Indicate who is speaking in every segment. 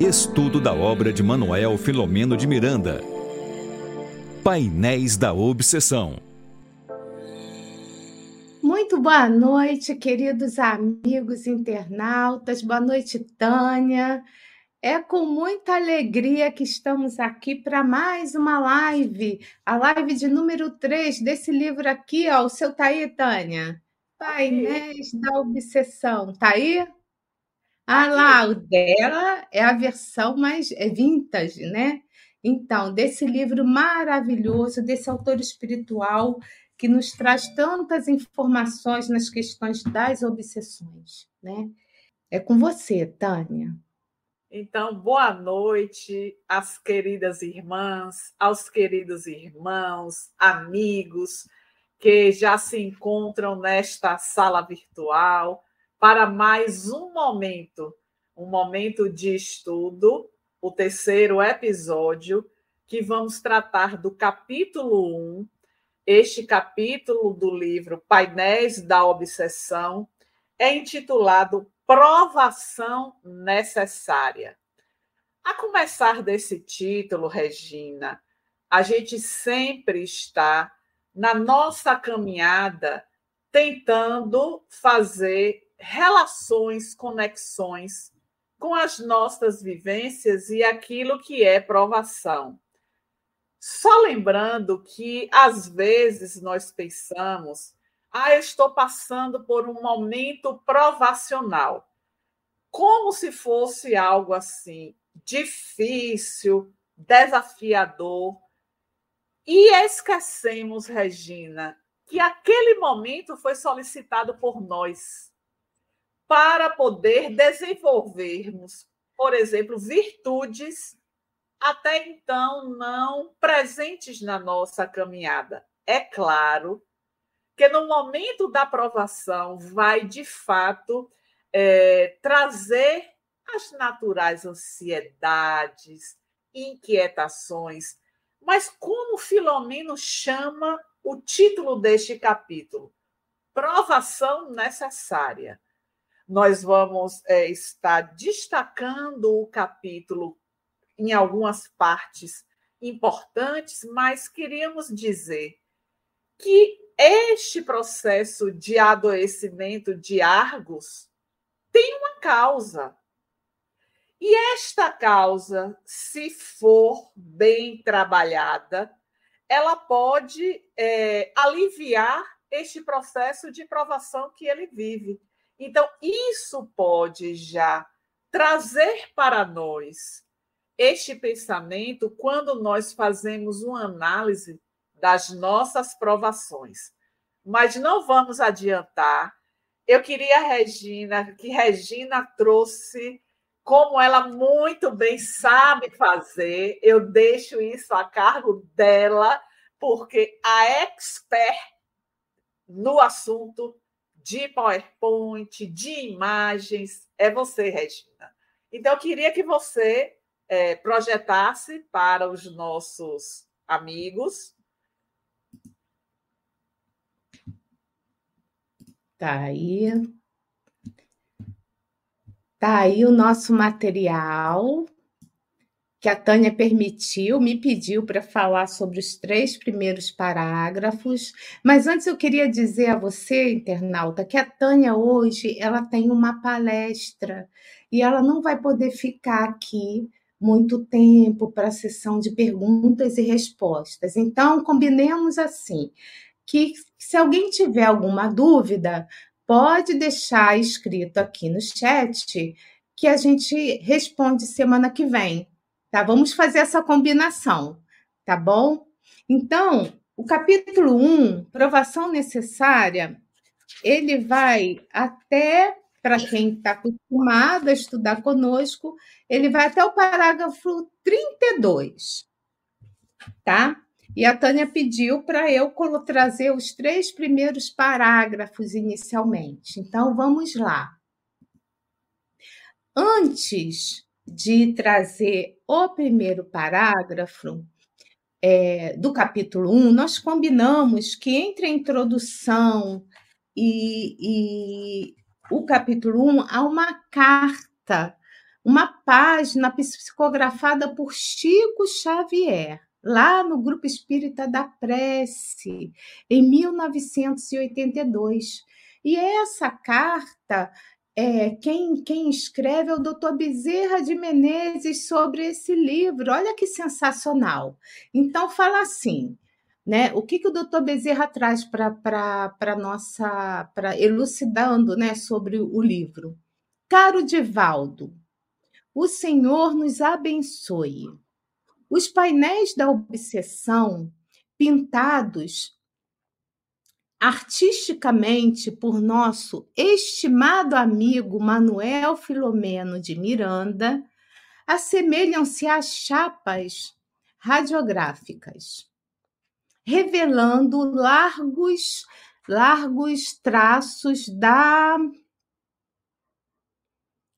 Speaker 1: Estudo da obra de Manuel Filomeno de Miranda. Painéis da Obsessão.
Speaker 2: Muito boa noite, queridos amigos internautas. Boa noite, Tânia. É com muita alegria que estamos aqui para mais uma live, a live de número 3 desse livro aqui, ó. O seu tá aí, Tânia? Painéis da Obsessão. Tá aí? Ah lá, o dela é a versão mais é vintage, né? Então, desse livro maravilhoso, desse autor espiritual que nos traz tantas informações nas questões das obsessões, né? É com você, Tânia.
Speaker 3: Então, boa noite às queridas irmãs, aos queridos irmãos, amigos que já se encontram nesta sala virtual para mais um momento, um momento de estudo, o terceiro episódio, que vamos tratar do capítulo 1, este capítulo do livro Painéis da Obsessão, é intitulado Provação Necessária. A começar desse título, Regina, a gente sempre está na nossa caminhada tentando fazer relações, conexões com as nossas vivências e aquilo que é provação. Só lembrando que às vezes nós pensamos, ah, eu estou passando por um momento provacional, como se fosse algo assim difícil, desafiador, e esquecemos, Regina, que aquele momento foi solicitado por nós para poder desenvolvermos, por exemplo, virtudes até então não presentes na nossa caminhada. É claro que no momento da aprovação vai, de fato, é, trazer as naturais ansiedades, inquietações. Mas como Filomeno chama o título deste capítulo? Provação necessária nós vamos é, estar destacando o capítulo em algumas partes importantes, mas queríamos dizer que este processo de adoecimento de Argos tem uma causa. E esta causa, se for bem trabalhada, ela pode é, aliviar este processo de provação que ele vive. Então, isso pode já trazer para nós este pensamento quando nós fazemos uma análise das nossas provações. Mas não vamos adiantar. Eu queria, Regina, que Regina trouxe, como ela muito bem sabe fazer, eu deixo isso a cargo dela, porque a expert no assunto de PowerPoint, de imagens, é você, Regina. Então, eu queria que você é, projetasse para os nossos amigos.
Speaker 2: Tá aí. Tá aí o nosso material que a Tânia permitiu, me pediu para falar sobre os três primeiros parágrafos. Mas antes eu queria dizer a você, internauta, que a Tânia hoje ela tem uma palestra e ela não vai poder ficar aqui muito tempo para a sessão de perguntas e respostas. Então, combinemos assim, que se alguém tiver alguma dúvida, pode deixar escrito aqui no chat que a gente responde semana que vem tá? Vamos fazer essa combinação, tá bom? Então, o capítulo 1, provação necessária, ele vai até, para quem está acostumado a estudar conosco, ele vai até o parágrafo 32, tá? E a Tânia pediu para eu trazer os três primeiros parágrafos inicialmente. Então, vamos lá. Antes de trazer o primeiro parágrafo é, do capítulo 1, nós combinamos que entre a introdução e, e o capítulo 1 há uma carta uma página psicografada por Chico Xavier, lá no Grupo Espírita da Prece, em 1982. E essa carta, é, quem, quem escreve é o doutor Bezerra de Menezes sobre esse livro. Olha que sensacional. Então, fala assim. Né? O que, que o doutor Bezerra traz para nossa, para elucidando né, sobre o livro? Caro Divaldo, o Senhor nos abençoe. Os painéis da obsessão, pintados artisticamente por nosso estimado amigo Manuel Filomeno de Miranda, assemelham-se a chapas radiográficas, revelando largos largos traços da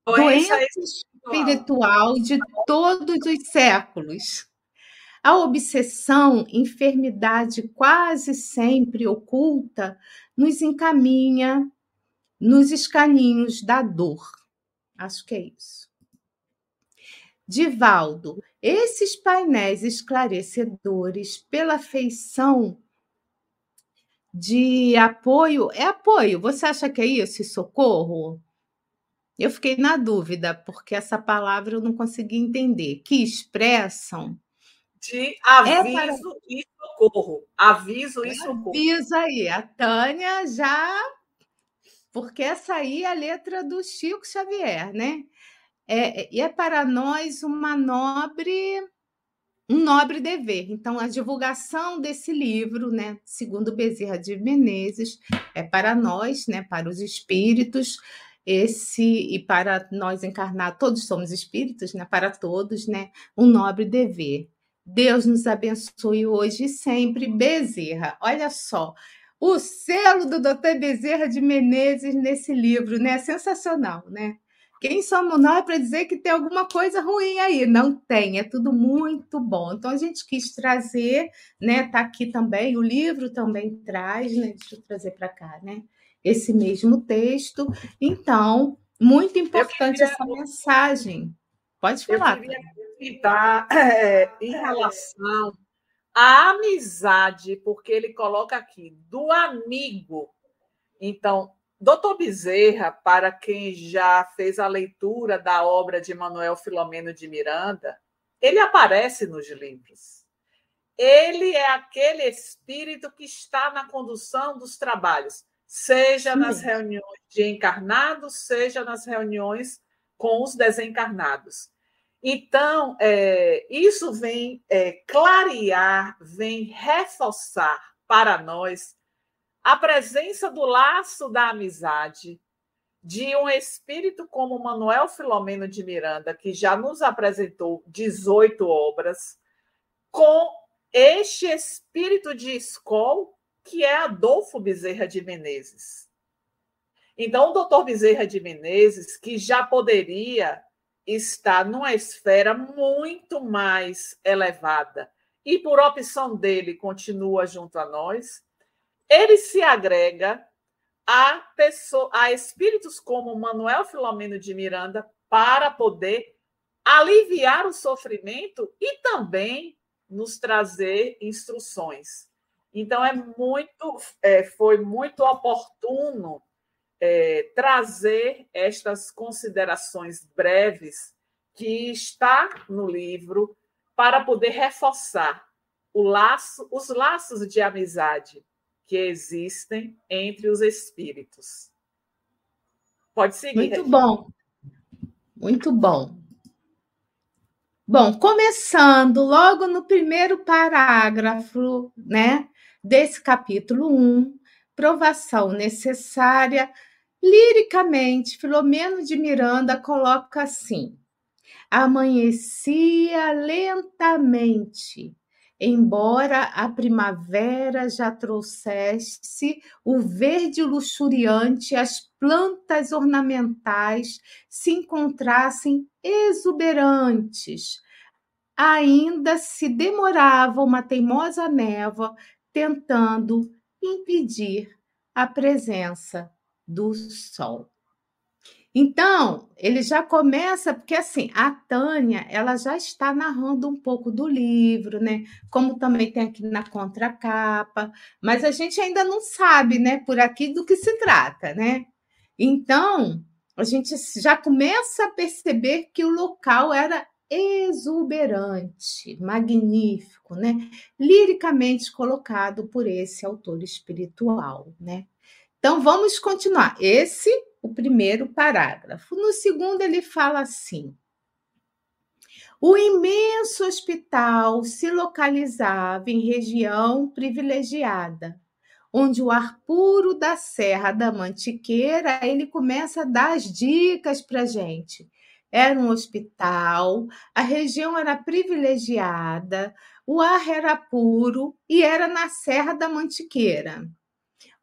Speaker 2: doença espiritual de todos os séculos. A obsessão, enfermidade quase sempre oculta, nos encaminha nos escaninhos da dor. Acho que é isso. Divaldo, esses painéis esclarecedores pela feição de apoio, é apoio, você acha que é isso, socorro? Eu fiquei na dúvida, porque essa palavra eu não consegui entender. Que expressam.
Speaker 3: De aviso é e socorro. Aviso e socorro.
Speaker 2: Aviso aí. A Tânia já. Porque essa aí é a letra do Chico Xavier, né? É, e é para nós uma nobre um nobre dever. Então, a divulgação desse livro, né, segundo Bezerra de Menezes, é para nós, né, para os espíritos, esse e para nós encarnar, todos somos espíritos, né? Para todos, né? Um nobre dever. Deus nos abençoe hoje e sempre. Bezerra, olha só, o selo do Dr. Bezerra de Menezes nesse livro, né? Sensacional, né? Quem somos nós para dizer que tem alguma coisa ruim aí? Não tem, é tudo muito bom. Então a gente quis trazer, né? Tá aqui também, o livro também traz, né? Deixa eu trazer para cá, né? esse mesmo texto. Então, muito importante queria, essa mensagem. Pode falar. Eu queria
Speaker 3: citar é, em relação à amizade, porque ele coloca aqui, do amigo. Então, doutor Bezerra, para quem já fez a leitura da obra de Manuel Filomeno de Miranda, ele aparece nos livros. Ele é aquele espírito que está na condução dos trabalhos seja Sim. nas reuniões de encarnados, seja nas reuniões com os desencarnados. Então, é, isso vem é, clarear, vem reforçar para nós a presença do laço da amizade, de um espírito como Manuel Filomeno de Miranda, que já nos apresentou 18 obras, com este espírito de escola que é Adolfo Bezerra de Menezes. Então, o doutor Bezerra de Menezes, que já poderia estar numa esfera muito mais elevada, e por opção dele continua junto a nós, ele se agrega a, pessoa, a espíritos como Manuel Filomeno de Miranda para poder aliviar o sofrimento e também nos trazer instruções. Então é muito, é, foi muito oportuno é, trazer estas considerações breves que está no livro para poder reforçar laço, os laços de amizade que existem entre os espíritos. Pode seguir.
Speaker 2: Muito bom. Muito bom. Bom, começando logo no primeiro parágrafo, né? desse capítulo 1, provação necessária. Liricamente, Filomeno de Miranda coloca assim: amanhecia lentamente, embora a primavera já trouxesse o verde luxuriante, as plantas ornamentais se encontrassem exuberantes. Ainda se demorava uma teimosa névoa tentando impedir a presença do sol. Então, ele já começa, porque assim, a Tânia, ela já está narrando um pouco do livro, né? Como também tem aqui na contracapa, mas a gente ainda não sabe, né, por aqui do que se trata, né? Então, a gente já começa a perceber que o local era exuberante, magnífico, né? Liricamente colocado por esse autor espiritual, né? Então vamos continuar. Esse o primeiro parágrafo. No segundo, ele fala assim: o imenso hospital se localizava em região privilegiada, onde o ar puro da Serra da Mantiqueira, ele começa a dar as dicas para gente. Era um hospital, a região era privilegiada, o ar era puro e era na Serra da Mantiqueira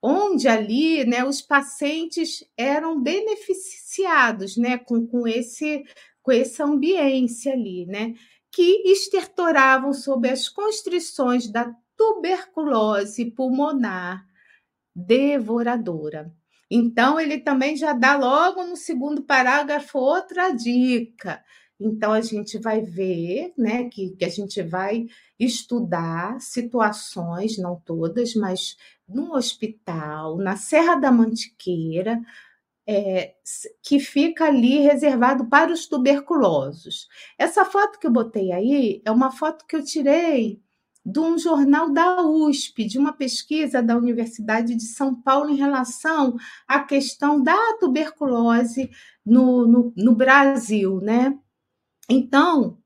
Speaker 2: onde ali né, os pacientes eram beneficiados né, com, com, esse, com essa ambiência ali, né, que estertoravam sob as constrições da tuberculose pulmonar devoradora. Então, ele também já dá logo no segundo parágrafo outra dica. Então, a gente vai ver, né, que, que a gente vai estudar situações, não todas, mas num hospital, na Serra da Mantiqueira, é, que fica ali reservado para os tuberculosos. Essa foto que eu botei aí é uma foto que eu tirei de um jornal da USP, de uma pesquisa da Universidade de São Paulo em relação à questão da tuberculose no, no, no Brasil, né? Então,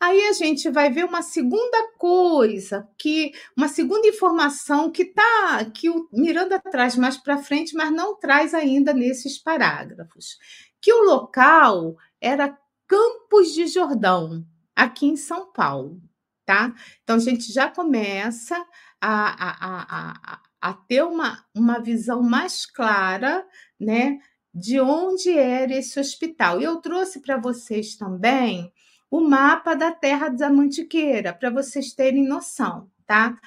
Speaker 2: Aí a gente vai ver uma segunda coisa, que uma segunda informação que tá que o Miranda traz mais para frente, mas não traz ainda nesses parágrafos, que o local era Campos de Jordão, aqui em São Paulo, tá? Então a gente já começa a, a, a, a ter uma, uma visão mais clara, né, de onde era esse hospital. E eu trouxe para vocês também o mapa da Terra da Mantiqueira, para vocês terem noção, tá?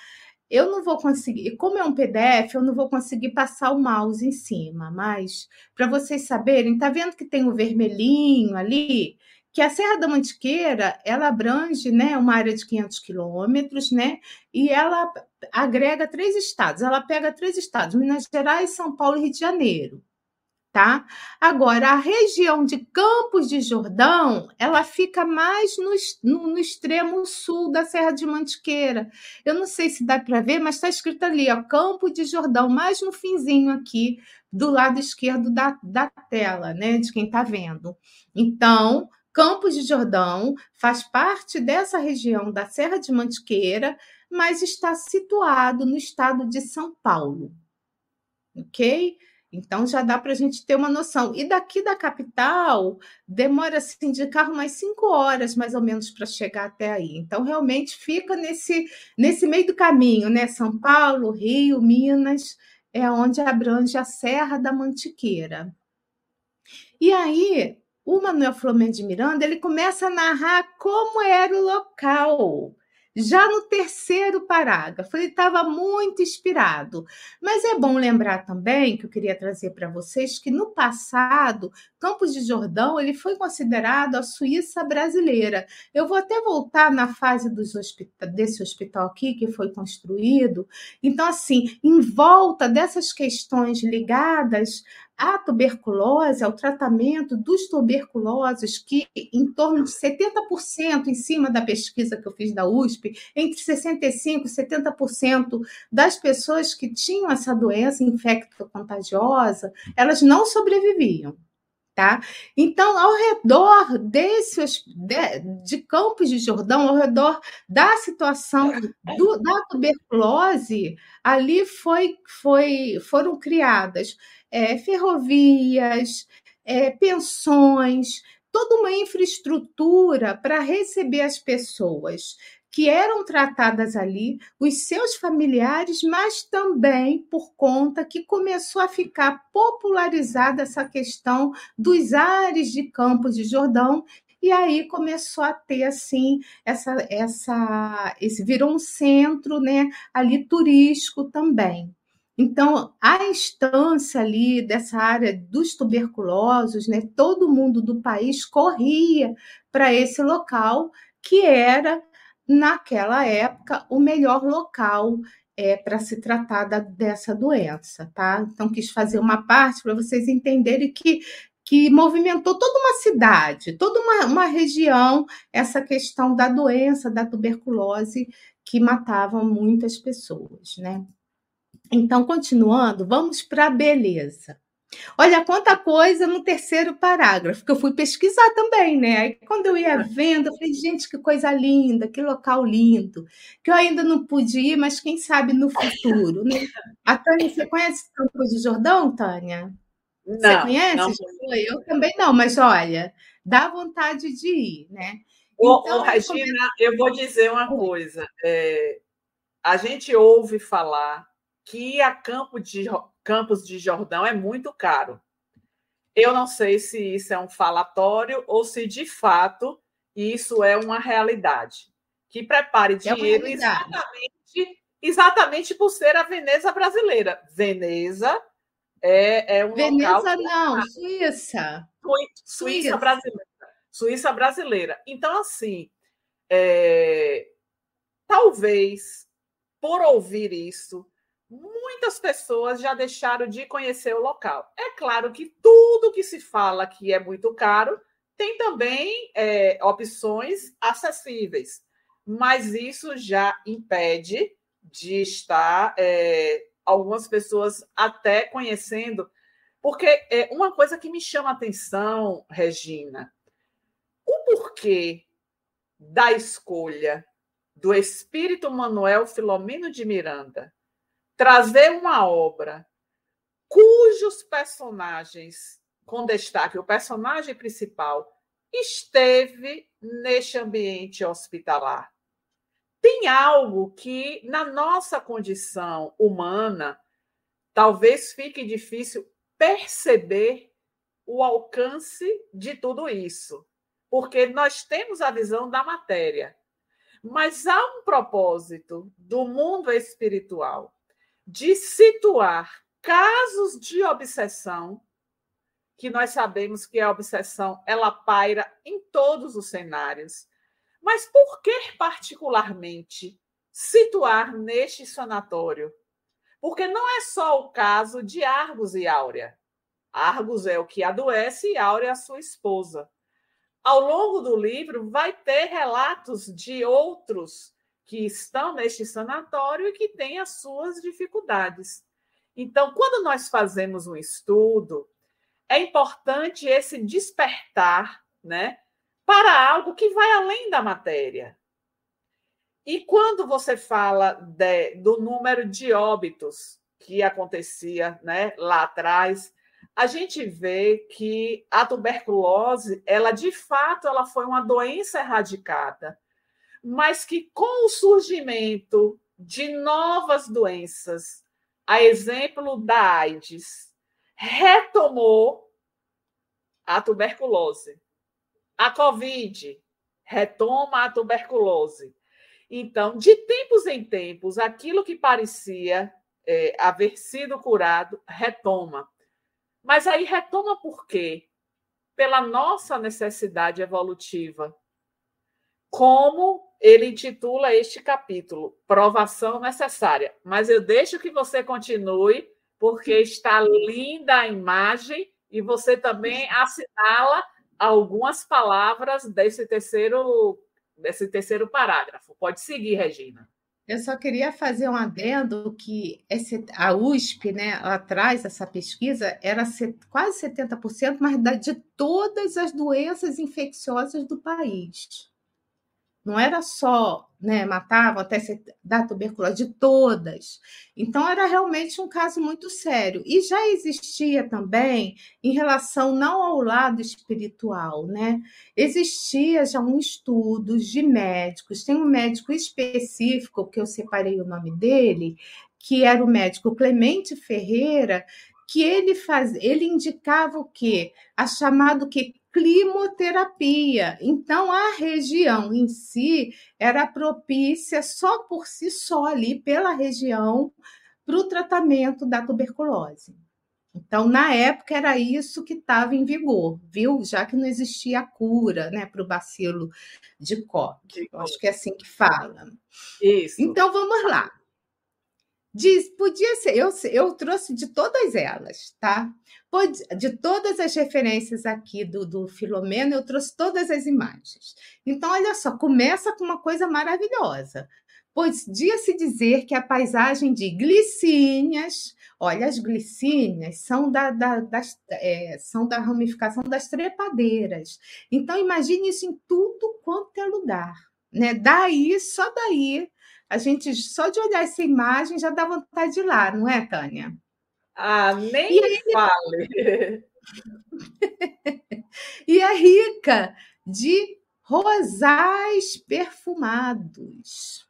Speaker 2: Eu não vou conseguir, como é um PDF, eu não vou conseguir passar o mouse em cima, mas para vocês saberem, tá vendo que tem o vermelhinho ali? Que a Serra da Mantiqueira, ela abrange, né, uma área de 500 quilômetros, né, e ela agrega três estados. Ela pega três estados: Minas Gerais, São Paulo e Rio de Janeiro tá? Agora, a região de Campos de Jordão, ela fica mais no, no, no extremo sul da Serra de Mantiqueira. Eu não sei se dá para ver, mas está escrito ali, ó, Campo de Jordão, mais no finzinho aqui, do lado esquerdo da, da tela, né, de quem está vendo. Então, Campos de Jordão faz parte dessa região da Serra de Mantiqueira, mas está situado no estado de São Paulo. Ok? Então já dá para a gente ter uma noção. E daqui da capital demora assim de carro mais cinco horas mais ou menos para chegar até aí. Então realmente fica nesse nesse meio do caminho, né? São Paulo, Rio, Minas, é onde abrange a Serra da Mantiqueira. E aí o Manuel Flamengo de Miranda ele começa a narrar como era o local já no terceiro parágrafo, ele estava muito inspirado. Mas é bom lembrar também que eu queria trazer para vocês que no passado, Campos de Jordão ele foi considerado a Suíça brasileira. Eu vou até voltar na fase dos hospital, desse hospital aqui que foi construído. Então, assim, em volta dessas questões ligadas a tuberculose, ao tratamento dos tuberculosos, que em torno de 70% em cima da pesquisa que eu fiz da USP, entre 65% e 70% das pessoas que tinham essa doença infecto-contagiosa, elas não sobreviviam. Tá? Então, ao redor desse de, de Campos de Jordão, ao redor da situação do, da tuberculose, ali foi, foi, foram criadas é, ferrovias, é, pensões, toda uma infraestrutura para receber as pessoas que eram tratadas ali, os seus familiares, mas também por conta que começou a ficar popularizada essa questão dos ares de Campos de Jordão e aí começou a ter assim essa essa esse virou um centro, né, ali turístico também. Então, a instância ali dessa área dos tuberculosos, né, todo mundo do país corria para esse local, que era, naquela época, o melhor local é, para se tratar da, dessa doença, tá? Então, quis fazer uma parte para vocês entenderem que que movimentou toda uma cidade, toda uma, uma região, essa questão da doença, da tuberculose, que matava muitas pessoas, né? Então, continuando, vamos para a beleza. Olha quanta coisa no terceiro parágrafo, que eu fui pesquisar também, né? Aí, quando eu ia vendo, eu falei, gente, que coisa linda, que local lindo, que eu ainda não pude ir, mas quem sabe no futuro, né? A Tânia, você conhece Campos de Jordão, Tânia?
Speaker 3: Não,
Speaker 2: você conhece?
Speaker 3: não.
Speaker 2: Eu também não, mas olha, dá vontade de ir, né?
Speaker 3: Ô,
Speaker 2: Então,
Speaker 3: ô, Regina, eu vou dizer uma coisa. é, a gente ouve falar que a Campo de, Campos de Jordão é muito caro. Eu não sei se isso é um falatório ou se de fato isso é uma realidade. Que prepare
Speaker 2: É
Speaker 3: dinheiro exatamente, exatamente por ser a Veneza brasileira. Veneza é, é um local
Speaker 2: Veneza não, Suíça.
Speaker 3: Suíça
Speaker 2: Suíça.
Speaker 3: brasileira. Suíça brasileira. Então, assim, é, talvez por ouvir isso, muitas pessoas já deixaram de conhecer o local. É claro que tudo que se fala que é muito caro tem também é, opções acessíveis, mas isso já impede de estar é, algumas pessoas até conhecendo porque é uma coisa que me chama a atenção, Regina, o porquê da escolha do espírito Manuel Filomeno de Miranda trazer uma obra cujos personagens, com destaque o personagem principal, esteve neste ambiente hospitalar. Tem algo que, na nossa condição humana, talvez fique difícil perceber o alcance de tudo isso, porque nós temos a visão da matéria, mas há um propósito do mundo espiritual de situar casos de obsessão, que nós sabemos que a obsessão ela paira em todos os cenários, mas por que particularmente situar neste sanatório? Porque não é só o caso de Argos e Áurea. Argos é o que adoece e Áurea é a sua esposa. Ao longo do livro, vai ter relatos de outros que estão neste sanatório e que têm as suas dificuldades. Então, quando nós fazemos um estudo, é importante esse despertar né, para algo que vai além da matéria. E quando você fala de, do número de óbitos que acontecia né, lá atrás, a gente vê que a tuberculose, ela de fato, ela foi uma doença erradicada, mas que com o surgimento de novas doenças, a exemplo da AIDS, retomou a tuberculose. A Covid retoma a tuberculose. Então, de tempos em tempos, aquilo que parecia é, haver sido curado retoma. Mas aí retoma por quê? Pela nossa necessidade evolutiva. Como ele intitula este capítulo, Provação Necessária. Mas eu deixo que você continue, porque está linda a imagem e você também assinala algumas palavras desse terceiro desse terceiro parágrafo. Pode seguir, Regina.
Speaker 2: Eu só queria fazer um adendo que esse, a USP, né, atrás, essa pesquisa, era quase 70%, mas de todas as doenças infecciosas do país. Não era só, né, matavam até da tuberculose, de todas. Então, era realmente um caso muito sério. E já existia também, em relação não ao lado espiritual, né? Existia já um estudo de médicos, tem um médico específico, que eu separei o nome dele, que era o médico Clemente Ferreira, que ele faz, ele indicava o quê? A chamado que climoterapia. Então, a região em si era propícia só por si só ali, pela região, para o tratamento da tuberculose. Então, na época, era isso que estava em vigor, viu? Já que não existia cura né, para o bacilo de Koch. Acho que é assim que fala. Isso. Então, vamos lá. Diz, podia ser, eu, eu trouxe de todas elas, tá? De todas as referências aqui do, do Filomeno, eu trouxe todas as imagens. Então, olha só, começa com uma coisa maravilhosa. Podia-se dizer que a paisagem de glicínias, olha, as glicínias são da, da, das, é, são da ramificação das trepadeiras. Então, imagine isso em tudo quanto é lugar. Né? Daí, só daí, a gente, só de olhar essa imagem, já dá vontade de ir lá, não é, Tânia?
Speaker 3: Ah, nem aí... fale!
Speaker 2: e é rica de rosais perfumados.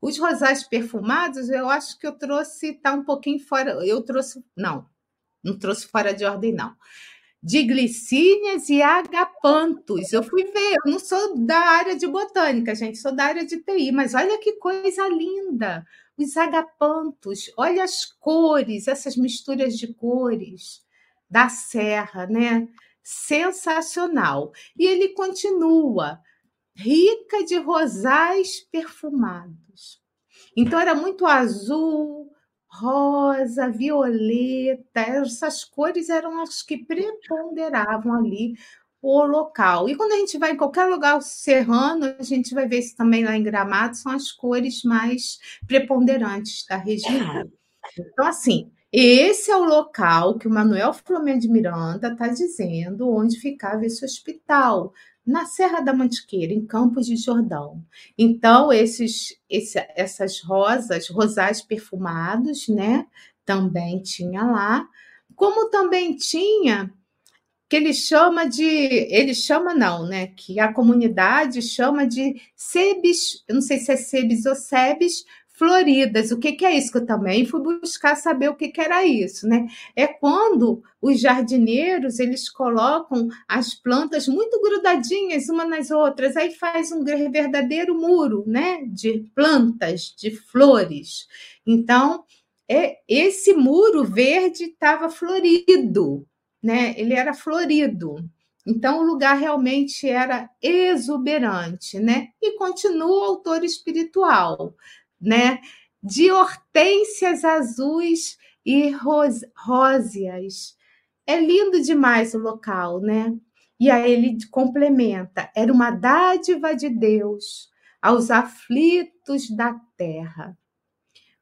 Speaker 2: Os rosais perfumados, eu acho que eu trouxe, tá um pouquinho fora. Eu trouxe, não, não trouxe fora de ordem, não. De glicínias e agapantos. Eu fui ver, eu não sou da área de botânica, gente, sou da área de TI, mas olha que coisa linda! Os agapantos, olha as cores, essas misturas de cores da serra, né? Sensacional. E ele continua rica de rosais perfumados. Então era muito azul, rosa, violeta, essas cores eram as que preponderavam ali o local. E quando a gente vai em qualquer lugar serrano, a gente vai ver isso também lá em Gramado, são as cores mais preponderantes da região. Então, assim, esse é o local que o Manuel Flamengo de Miranda está dizendo onde ficava esse hospital na Serra da Mantiqueira, em Campos de Jordão. Então, esses, esse, essas rosas, rosais perfumados, né? Também tinha lá. Como também tinha que ele chama de, ele chama não, né? Que a comunidade chama de sebes, eu não sei se é sebes ou sebes, floridas. O que, que é isso? Que eu também fui buscar saber o que, que era isso, né? É quando os jardineiros eles colocam as plantas muito grudadinhas uma nas outras, aí faz um verdadeiro muro, né? De plantas, de flores. Então, é, esse muro verde estava florido, né? Ele era florido. Então, o lugar realmente era exuberante, né? E continua autor espiritual né? De hortênsias azuis e róseas. É lindo demais o local, né? E aí ele complementa: era uma dádiva de Deus aos aflitos da terra,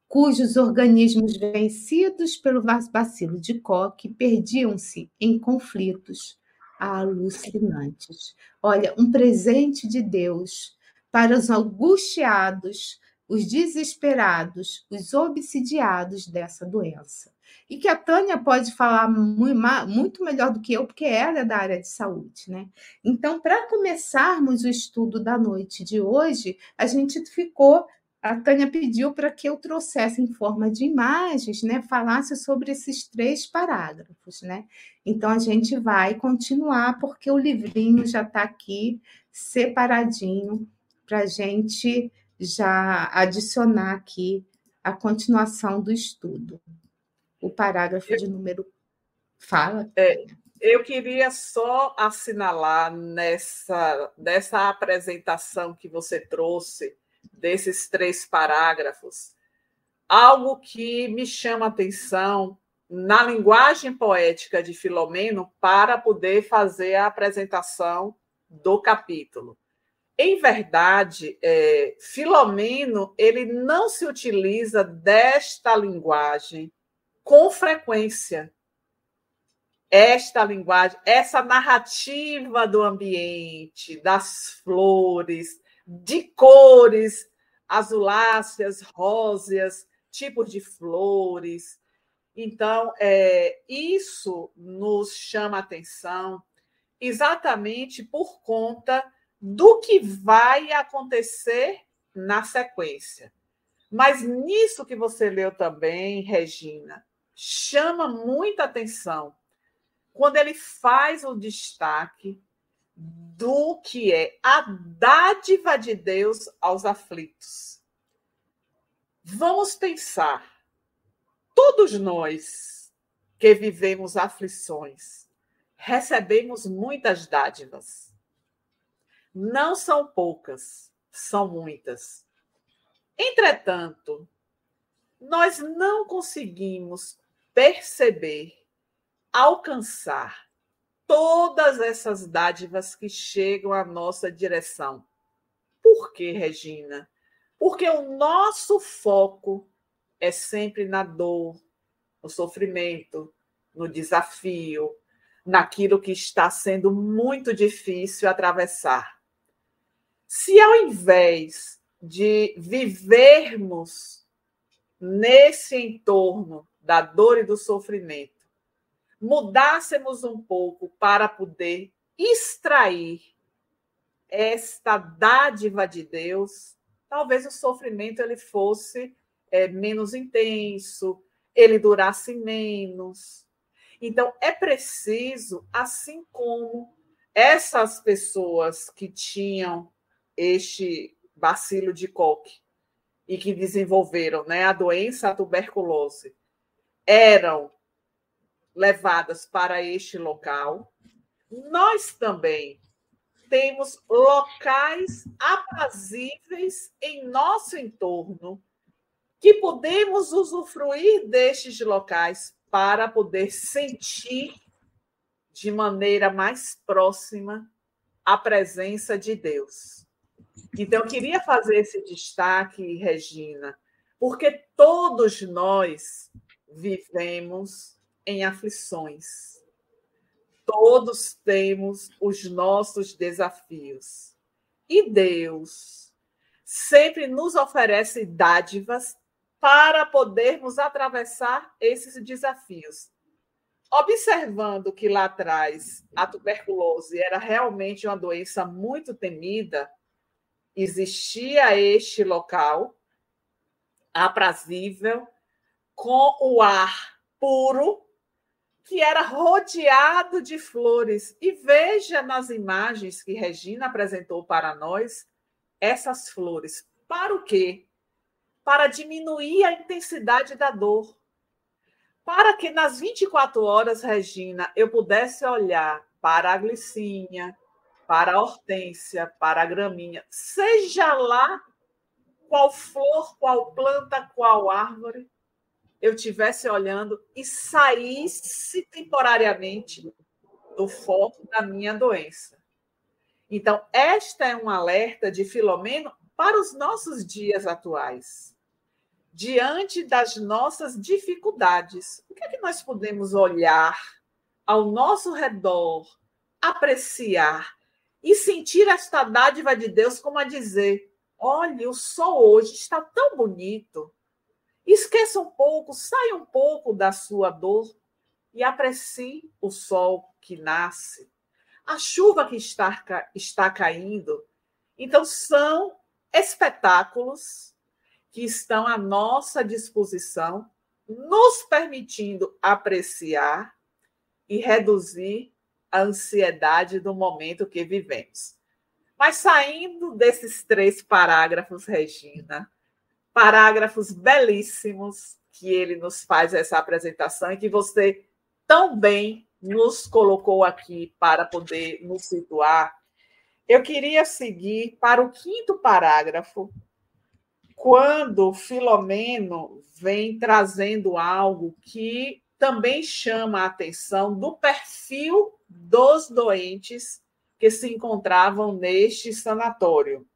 Speaker 2: cujos organismos vencidos pelo bacilo de Koch perdiam-se em conflitos alucinantes. Olha, um presente de Deus para os angustiados os desesperados, os obsidiados dessa doença. E que a Tânia pode falar muito melhor do que eu, porque ela é da área de saúde, né? Então, para começarmos o estudo da noite de hoje, a gente ficou a Tânia pediu para que eu trouxesse em forma de imagens, né, falasse sobre esses três parágrafos, né? Então a gente vai continuar porque o livrinho já está aqui separadinho para a gente já adicionar aqui a continuação do estudo. O parágrafo de número fala.
Speaker 3: É, eu queria só assinalar nessa, nessa apresentação que você trouxe, desses três parágrafos, algo que me chama a atenção na linguagem poética de Filomeno para poder fazer a apresentação do capítulo. Em verdade, é, Filomeno ele não se utiliza desta linguagem com frequência. Esta linguagem, essa narrativa do ambiente, das flores, de cores azuláceas, róseas, tipos de flores. Então, é, isso nos chama atenção exatamente por conta do que vai acontecer na sequência. Mas nisso que você leu também, Regina, chama muita atenção quando ele faz o destaque do que é a dádiva de Deus aos aflitos. Vamos pensar. todos nós que vivemos aflições, recebemos muitas dádivas. Não são poucas, são muitas. Entretanto, nós não conseguimos perceber, alcançar todas essas dádivas que chegam à nossa direção. Por quê, Regina? Porque o nosso foco é sempre na dor, no sofrimento, no desafio, naquilo que está sendo muito difícil atravessar. Se ao invés de vivermos nesse entorno da dor e do sofrimento, mudássemos um pouco para poder extrair esta dádiva de Deus, talvez o sofrimento ele fosse é, menos intenso, ele durasse menos. Então, é preciso, assim como essas pessoas que tinham este bacilo de Koch e que desenvolveram né, a doença, a tuberculose, eram levadas para este local, nós também temos locais aprazíveis em nosso entorno que podemos usufruir destes locais para poder sentir de maneira mais próxima a presença de Deus. Então, eu queria fazer esse destaque, Regina, porque todos nós vivemos em aflições. Todos temos os nossos desafios. E Deus sempre nos oferece dádivas para podermos atravessar esses desafios. Observando que lá atrás a tuberculose era realmente uma doença muito temida, existia este local aprazível, com o ar puro, que era rodeado de flores. E veja nas imagens que Regina apresentou para nós essas flores. Para o quê? para diminuir a intensidade da dor. Para que nas 24 horas, Regina, eu pudesse olhar para a glicinha, para a hortência, para a graminha, seja lá qual flor, qual planta, qual árvore, eu tivesse olhando e saísse temporariamente do foco da minha doença. Então, esta é um alerta de Filomeno para os nossos dias atuais diante das nossas dificuldades. O que é que nós podemos olhar ao nosso redor, apreciar e sentir esta dádiva de Deus como a dizer: olha, o sol hoje está tão bonito. Esqueça um pouco, saia um pouco da sua dor e aprecie o sol que nasce, a chuva que está, está caindo. Então, são espetáculos que estão à nossa disposição, nos permitindo apreciar e reduzir a ansiedade do momento que vivemos. Mas saindo desses três parágrafos, Regina, parágrafos belíssimos que ele nos faz essa apresentação e que você tão bem nos colocou aqui para poder nos situar, eu queria seguir para o quinto parágrafo, quando Filomeno vem trazendo algo que também chama a atenção do perfil dos doentes que se encontravam neste sanatório.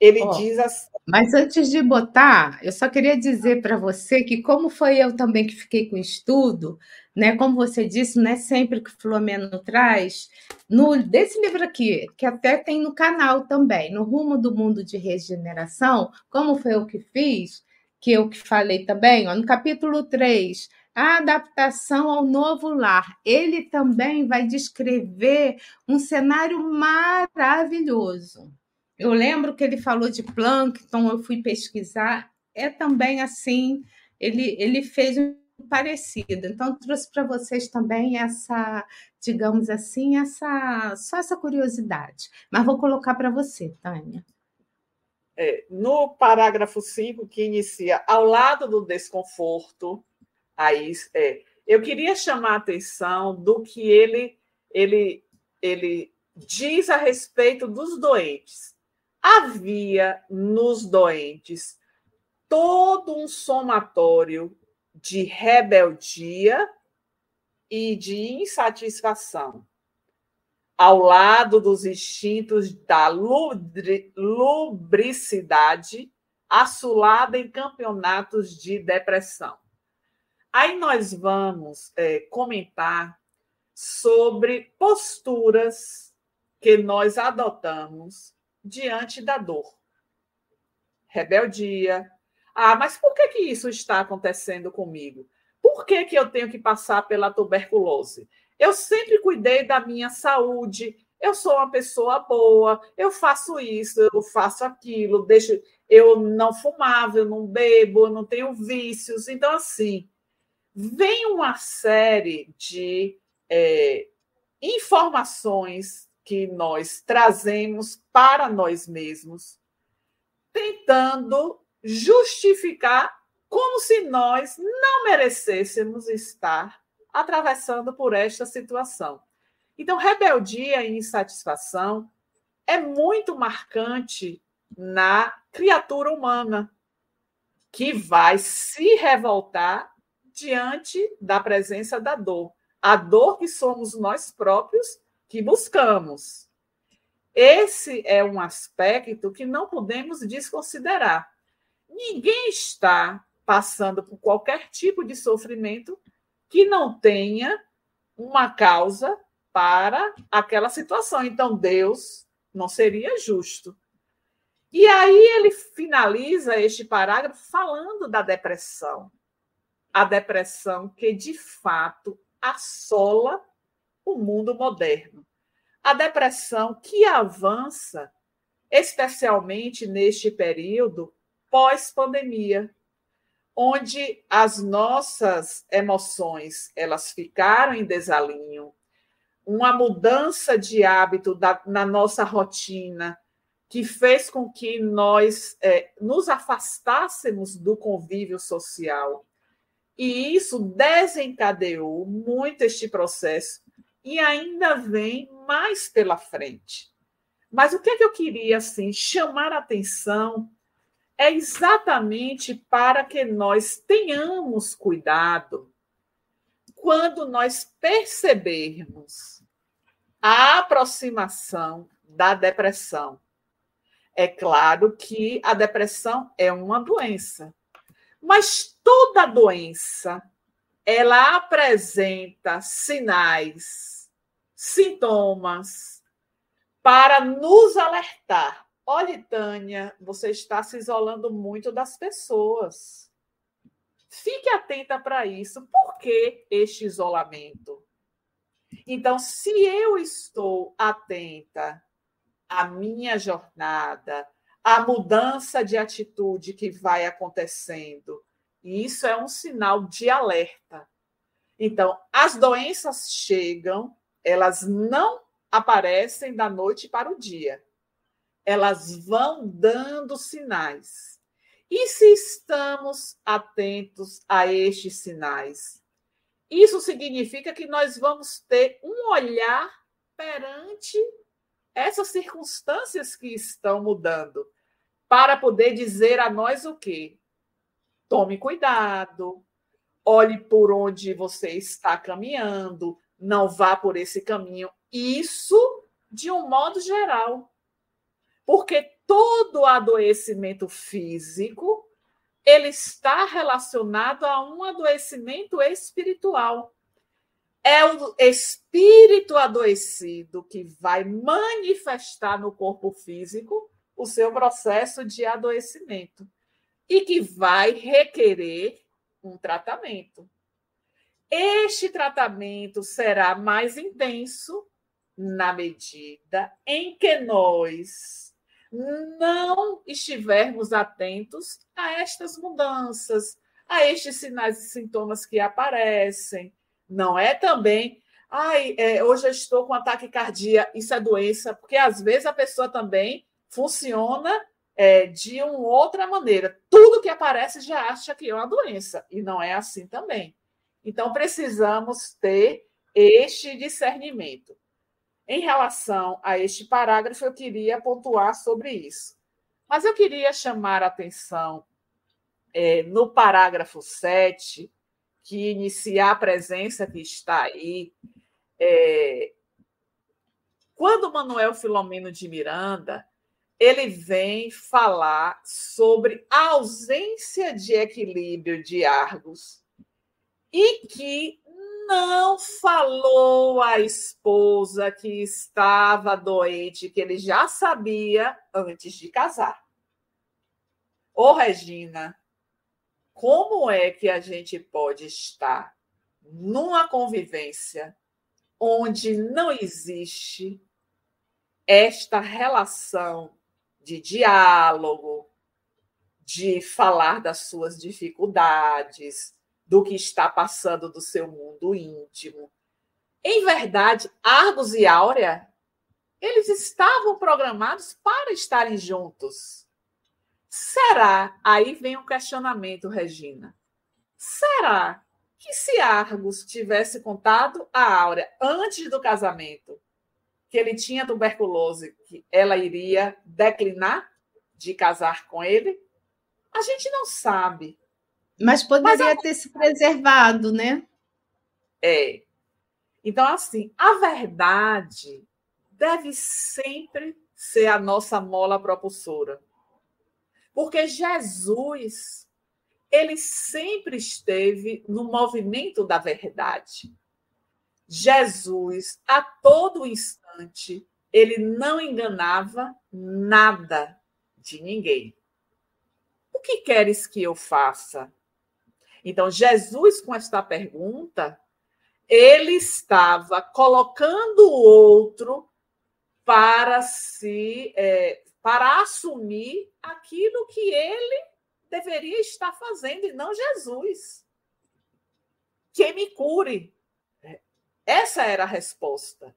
Speaker 3: Ele oh, diz assim.
Speaker 2: Mas antes de botar, eu só queria dizer para você que, como foi eu também que fiquei com estudo, né? Como você disse, não é sempre que o Filomeno traz. No, desse livro aqui, que até tem no canal também, No Rumo do Mundo de Regeneração, como foi eu que fiz, que eu que falei também, ó, no capítulo 3, a adaptação ao novo lar. Ele também vai descrever um cenário maravilhoso. Eu lembro que ele falou de plâncton, eu fui pesquisar, é também assim, ele, ele fez parecida. Então, trouxe para vocês também essa, digamos assim, essa só essa curiosidade. Mas vou colocar para você, Tânia.
Speaker 3: É, no parágrafo 5, que inicia ao lado do desconforto, Aí, é, eu queria chamar a atenção do que ele, ele, ele diz a respeito dos doentes. Havia nos doentes todo um somatório de rebeldia e de insatisfação, ao lado dos instintos da lubricidade, assulada em campeonatos de depressão. Aí nós vamos é, comentar sobre posturas que nós adotamos diante da dor. Rebeldia. Ah, mas por que, que isso está acontecendo comigo? Por que, que eu tenho que passar pela tuberculose? Eu sempre cuidei da minha saúde, eu sou uma pessoa boa, eu faço isso, eu faço aquilo, deixo, eu não fumava, eu não bebo, eu não tenho vícios. Então, assim, vem uma série de é, informações que nós trazemos para nós mesmos, tentando justificar como se nós não merecêssemos estar atravessando por esta situação. Então, rebeldia e insatisfação é muito marcante na criatura humana, que vai se revoltar diante da presença da dor. A dor que somos nós próprios que buscamos. Esse é um aspecto que não podemos desconsiderar. Ninguém está passando por qualquer tipo de sofrimento que não tenha uma causa para aquela situação. Então, Deus não seria justo. E aí ele finaliza este parágrafo falando da depressão a depressão que de fato assola o mundo moderno. A depressão que avança, especialmente neste período pós-pandemia, onde as nossas emoções elas ficaram em desalinho, uma mudança de hábito da, na nossa rotina que fez com que nós é, nos afastássemos do convívio social e isso desencadeou muito este processo e ainda vem mais pela frente. Mas o que, é que eu queria assim chamar a atenção é exatamente para que nós tenhamos cuidado quando nós percebermos a aproximação da depressão. É claro que a depressão é uma doença, mas toda doença ela apresenta sinais, sintomas para nos alertar. Olha, Tânia, você está se isolando muito das pessoas. Fique atenta para isso. Por que este isolamento? Então, se eu estou atenta à minha jornada, a mudança de atitude que vai acontecendo. E isso é um sinal de alerta. Então, as doenças chegam, elas não aparecem da noite para o dia. Elas vão dando sinais. E se estamos atentos a estes sinais, isso significa que nós vamos ter um olhar perante essas circunstâncias que estão mudando para poder dizer a nós o quê? Tome cuidado, olhe por onde você está caminhando, não vá por esse caminho. Isso de um modo geral. Porque todo adoecimento físico ele está relacionado a um adoecimento espiritual. É o espírito adoecido que vai manifestar no corpo físico o seu processo de adoecimento e que vai requerer um tratamento. Este tratamento será mais intenso na medida em que nós não estivermos atentos a estas mudanças, a estes sinais e sintomas que aparecem. Não é também, ai, é, hoje eu estou com ataque cardíaco, isso é doença, porque às vezes a pessoa também funciona é, de uma outra maneira. Tudo que aparece já acha que é uma doença, e não é assim também. Então, precisamos ter este discernimento. Em relação a este parágrafo, eu queria pontuar sobre isso. Mas eu queria chamar a atenção é, no parágrafo 7, que inicia a presença que está aí. É, quando Manuel Filomeno de Miranda ele vem falar sobre a ausência de equilíbrio de Argos e que não falou à esposa que estava doente, que ele já sabia antes de casar. Ô, Regina, como é que a gente pode estar numa convivência onde não existe esta relação de diálogo, de falar das suas dificuldades, do que está passando do seu mundo íntimo. Em verdade, Argos e Áurea, eles estavam programados para estarem juntos. Será? Aí vem um questionamento, Regina. Será que se Argos tivesse contado a Áurea antes do casamento, que ele tinha tuberculose, que ela iria declinar de casar com ele? A gente não sabe.
Speaker 2: Mas poderia Mas a... ter se preservado, né?
Speaker 3: É. Então, assim, a verdade deve sempre ser a nossa mola propulsora. Porque Jesus, ele sempre esteve no movimento da verdade. Jesus, a todo instante, ele não enganava nada de ninguém. O que queres que eu faça? Então, Jesus, com esta pergunta, ele estava colocando o outro para se é, para assumir aquilo que ele deveria estar fazendo e não Jesus. Que me cure, essa era a resposta.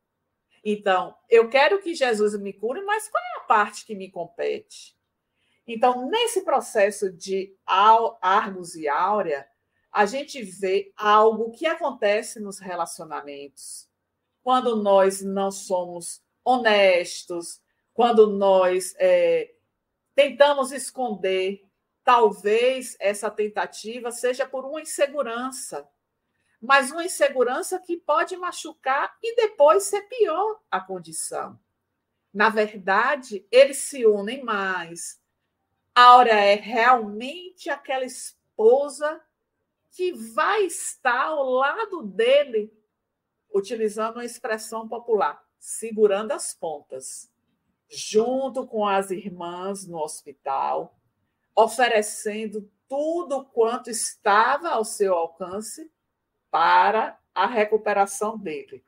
Speaker 3: Então, eu quero que Jesus me cure, mas qual é a parte que me compete? Então, nesse processo de Argos e Áurea, a gente vê algo que acontece nos relacionamentos. Quando nós não somos honestos, quando nós é, tentamos esconder, talvez essa tentativa seja por uma insegurança mas uma insegurança que pode machucar e depois ser pior a condição. Na verdade, eles se unem mais. Aura é realmente aquela esposa que vai estar ao lado dele, utilizando uma expressão popular, segurando as pontas, junto com as irmãs no hospital, oferecendo tudo quanto estava ao seu alcance para a recuperação dele.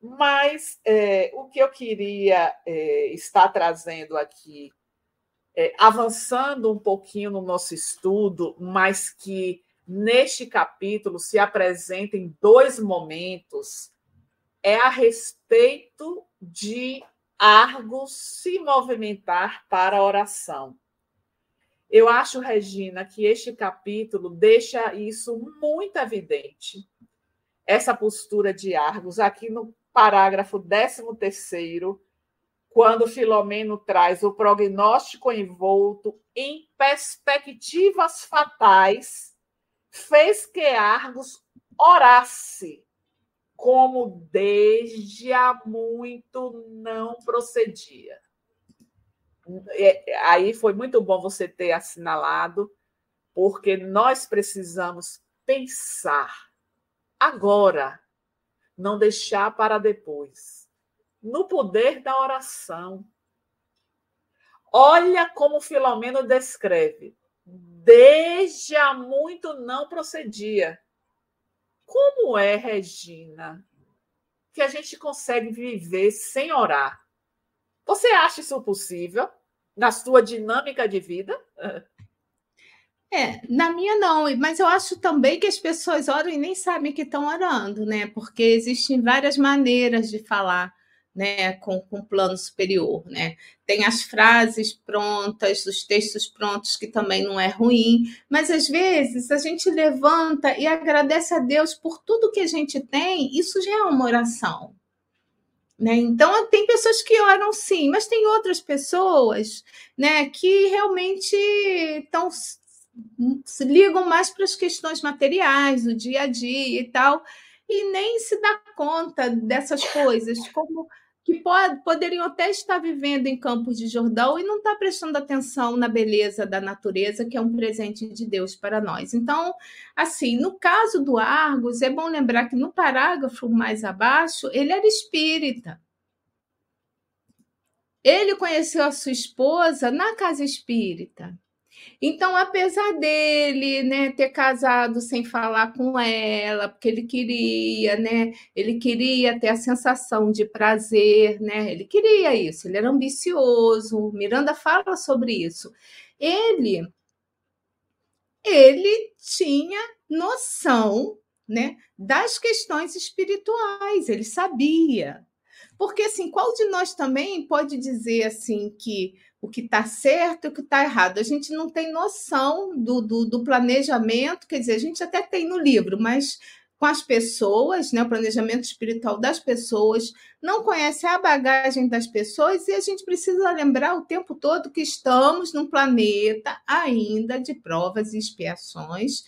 Speaker 3: Mas é, o que eu queria é, estar trazendo aqui, é, avançando um pouquinho no nosso estudo, mas que neste capítulo se apresentem dois momentos, é a respeito de Argos se movimentar para a oração. Eu acho, Regina, que este capítulo deixa isso muito evidente. Essa postura de Argos, aqui no parágrafo 13, quando Filomeno traz o prognóstico envolto em perspectivas fatais, fez que Argos orasse, como desde há muito não procedia. É, aí foi muito bom você ter assinalado, porque nós precisamos pensar agora, não deixar para depois, no poder da oração. Olha como Filomeno descreve. Desde há muito não procedia. Como é, Regina, que a gente consegue viver sem orar? Você acha isso possível na sua dinâmica de vida?
Speaker 2: É, na minha não, mas eu acho também que as pessoas oram e nem sabem que estão orando, né? Porque existem várias maneiras de falar né, com, com o plano superior, né? Tem as frases prontas, os textos prontos, que também não é ruim, mas às vezes a gente levanta e agradece a Deus por tudo que a gente tem, isso já é uma oração. Né? Então, tem pessoas que oram sim, mas tem outras pessoas né, que realmente estão se ligam mais para as questões materiais do dia a dia e tal, e nem se dá conta dessas coisas, como que pode, poderiam até estar vivendo em Campos de Jordão e não estar tá prestando atenção na beleza da natureza, que é um presente de Deus para nós. Então, assim, no caso do Argos, é bom lembrar que no parágrafo mais abaixo, ele era espírita. Ele conheceu a sua esposa na casa espírita. Então, apesar dele, né, ter casado sem falar com ela, porque ele queria, né, ele queria ter a sensação de prazer, né, ele queria isso, ele era ambicioso. Miranda fala sobre isso. Ele, ele tinha noção, né, das questões espirituais. Ele sabia. Porque assim, qual de nós também pode dizer assim que o que está certo e o que está errado. A gente não tem noção do, do, do, planejamento, quer dizer, a gente até tem no livro, mas com as pessoas, né, o planejamento espiritual das pessoas, não conhece a bagagem das pessoas e a gente precisa lembrar o tempo todo que estamos num planeta ainda de provas e expiações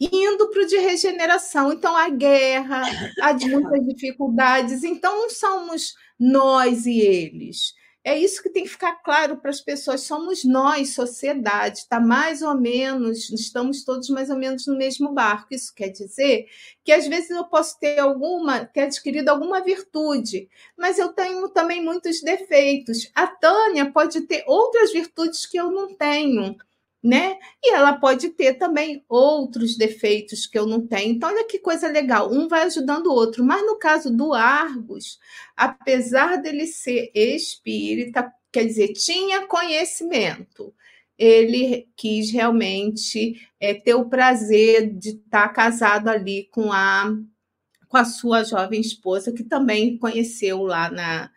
Speaker 2: indo para o de regeneração. Então, a guerra, há muitas dificuldades. Então, não somos nós e eles. É isso que tem que ficar claro para as pessoas. Somos nós, sociedade, está mais ou menos, estamos todos mais ou menos no mesmo barco. Isso quer dizer que às vezes eu posso ter alguma, ter adquirido alguma virtude, mas eu tenho também muitos defeitos. A Tânia pode ter outras virtudes que eu não tenho né? E ela pode ter também outros defeitos que eu não tenho. Então, olha que coisa legal, um vai ajudando o outro. Mas no caso do Argos, apesar dele ser espírita, quer dizer, tinha conhecimento, ele quis realmente é, ter o prazer de estar casado ali com a, com a sua jovem esposa, que também conheceu lá na,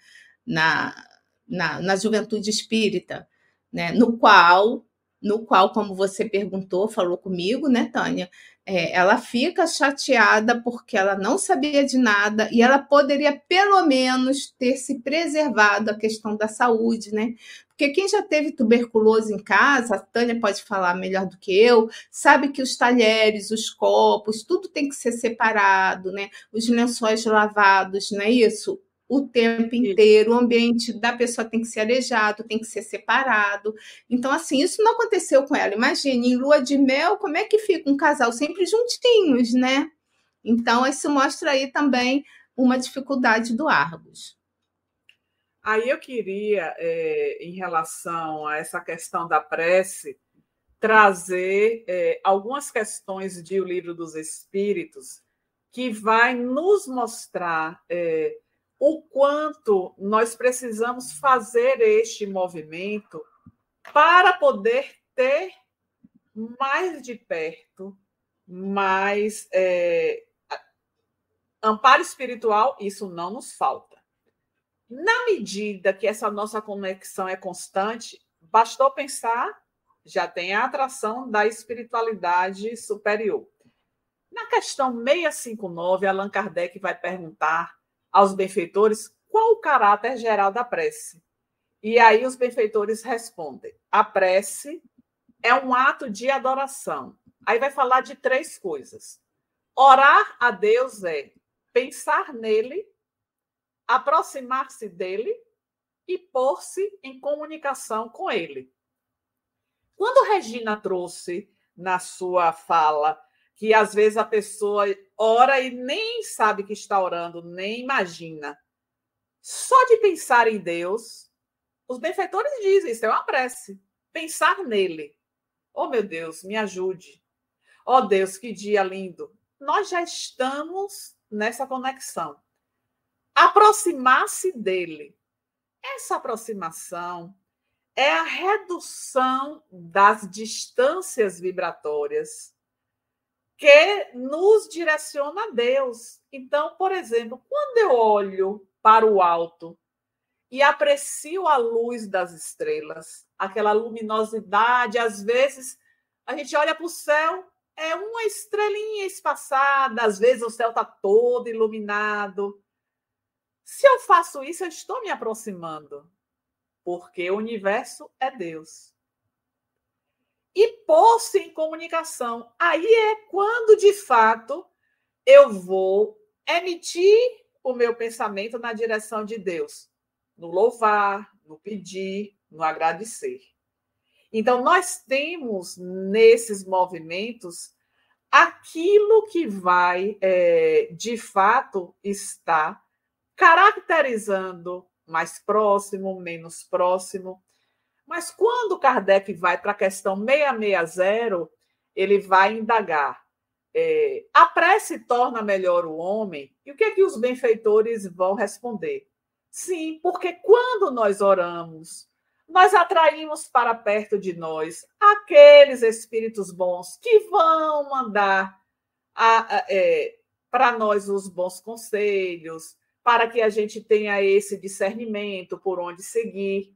Speaker 2: na, na, na juventude espírita, né? no qual no qual, como você perguntou, falou comigo, né, Tânia? É, ela fica chateada porque ela não sabia de nada e ela poderia, pelo menos, ter se preservado a questão da saúde, né? Porque quem já teve tuberculose em casa, a Tânia pode falar melhor do que eu, sabe que os talheres, os copos, tudo tem que ser separado, né? Os lençóis lavados, não é isso? O tempo inteiro, o ambiente da pessoa tem que ser arejado, tem que ser separado. Então, assim, isso não aconteceu com ela. Imagine, em lua de mel, como é que fica um casal sempre juntinhos, né? Então, isso mostra aí também uma dificuldade do Argos.
Speaker 3: Aí eu queria, é, em relação a essa questão da prece, trazer é, algumas questões de O Livro dos Espíritos que vai nos mostrar é, o quanto nós precisamos fazer este movimento para poder ter mais de perto, mais é, amparo espiritual, isso não nos falta. Na medida que essa nossa conexão é constante, bastou pensar, já tem a atração da espiritualidade superior. Na questão 659, Allan Kardec vai perguntar aos benfeitores qual o caráter geral da prece. E aí os benfeitores respondem: a prece é um ato de adoração. Aí vai falar de três coisas. Orar a Deus é pensar nele, aproximar-se dele e pôr-se em comunicação com ele. Quando Regina trouxe na sua fala que às vezes a pessoa ora e nem sabe que está orando, nem imagina. Só de pensar em Deus, os benfeitores dizem isso é uma prece. Pensar nele. Oh, meu Deus, me ajude. Oh, Deus, que dia lindo. Nós já estamos nessa conexão. Aproximar-se dele. Essa aproximação é a redução das distâncias vibratórias que nos direciona a Deus. Então, por exemplo, quando eu olho para o alto e aprecio a luz das estrelas, aquela luminosidade. Às vezes, a gente olha para o céu, é uma estrelinha espaçada, às vezes o céu está todo iluminado. Se eu faço isso, eu estou me aproximando, porque o universo é Deus. E pôr-se em comunicação. Aí é quando, de fato, eu vou emitir o meu pensamento na direção de Deus no louvar, no pedir, no agradecer. Então, nós temos nesses movimentos aquilo que vai, é, de fato, estar caracterizando mais próximo, menos próximo. Mas quando Kardec vai para a questão 660, ele vai indagar. É, a prece torna melhor o homem? E o que é que os benfeitores vão responder? Sim, porque quando nós oramos, nós atraímos para perto de nós aqueles espíritos bons que vão mandar é, para nós os bons conselhos, para que a gente tenha esse discernimento por onde seguir.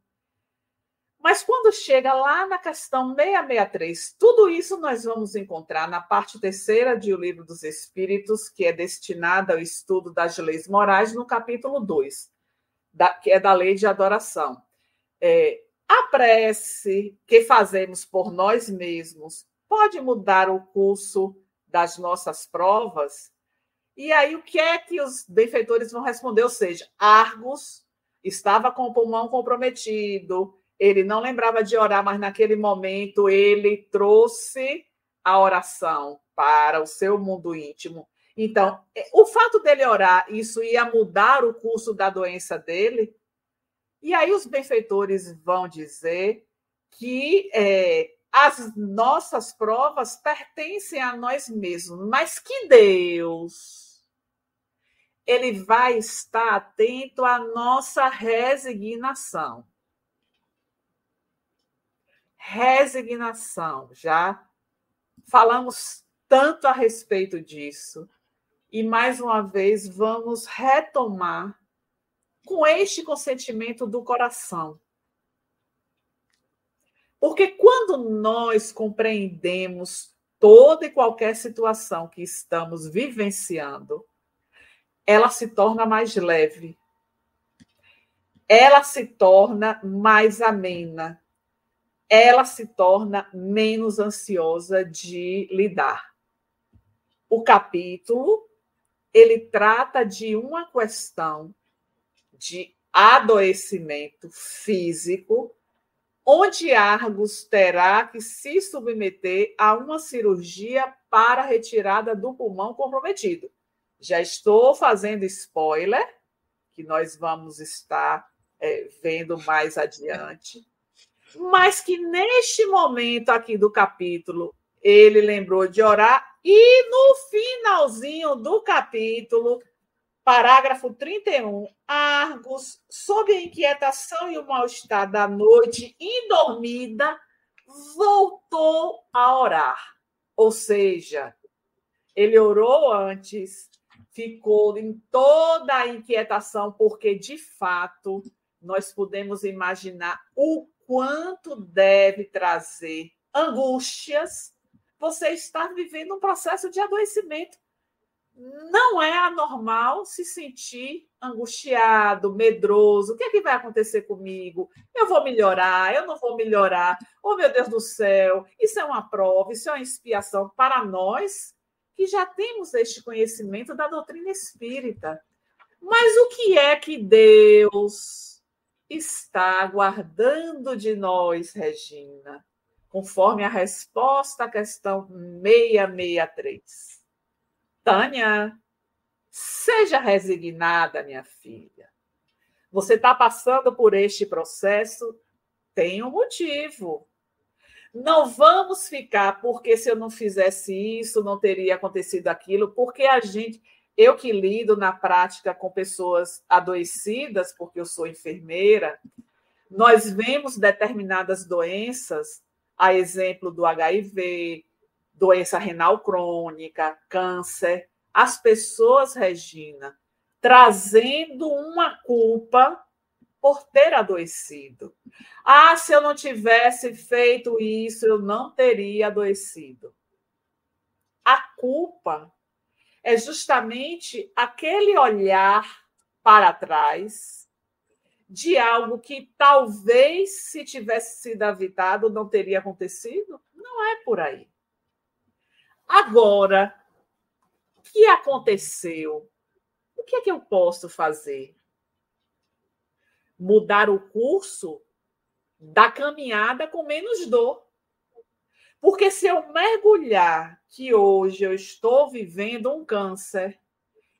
Speaker 3: Mas quando chega lá na questão 663, tudo isso nós vamos encontrar na parte terceira de O Livro dos Espíritos, que é destinada ao estudo das leis morais, no capítulo 2 da, que é da lei de adoração. É, a prece que fazemos por nós mesmos pode mudar o curso das nossas provas? E aí, o que é que os benfeitores vão responder? Ou seja, Argos estava com o pulmão comprometido, ele não lembrava de orar, mas naquele momento ele trouxe a oração para o seu mundo íntimo. Então, é, o fato dele orar, isso ia mudar o curso da doença dele. E aí os benfeitores vão dizer que é, as nossas provas pertencem a nós mesmos, mas que Deus ele vai estar atento à nossa resignação. Resignação, já falamos tanto a respeito disso. E mais uma vez vamos retomar com este consentimento do coração. Porque quando nós compreendemos toda e qualquer situação que estamos vivenciando, ela se torna mais leve, ela se torna mais amena, ela se torna menos ansiosa de lidar. O capítulo ele trata de uma questão de adoecimento físico, onde Argos terá que se submeter a uma cirurgia para retirada do pulmão comprometido. Já estou fazendo spoiler, que nós vamos estar é, vendo mais adiante, mas que neste momento aqui do capítulo ele lembrou de orar e no finalzinho do capítulo, parágrafo 31, Argos, sob a inquietação e o mal-estar da noite indormida, voltou a orar. Ou seja, ele orou antes, ficou em toda a inquietação, porque de fato nós podemos imaginar o quanto deve trazer angústias você está vivendo um processo de adoecimento. Não é anormal se sentir angustiado, medroso. O que é que vai acontecer comigo? Eu vou melhorar, eu não vou melhorar. Oh, meu Deus do céu, isso é uma prova, isso é uma expiação para nós que já temos este conhecimento da doutrina espírita. Mas o que é que Deus está aguardando de nós, Regina? conforme a resposta à questão 663. Tânia, seja resignada, minha filha. Você está passando por este processo, tem um motivo. Não vamos ficar porque se eu não fizesse isso, não teria acontecido aquilo, porque a gente, eu que lido na prática com pessoas adoecidas, porque eu sou enfermeira, nós vemos determinadas doenças a exemplo do HIV, doença renal crônica, câncer. As pessoas, Regina, trazendo uma culpa por ter adoecido. Ah, se eu não tivesse feito isso, eu não teria adoecido. A culpa é justamente aquele olhar para trás de algo que talvez, se tivesse sido evitado, não teria acontecido. Não é por aí. Agora, o que aconteceu? O que é que eu posso fazer? Mudar o curso da caminhada com menos dor. Porque se eu mergulhar que hoje eu estou vivendo um câncer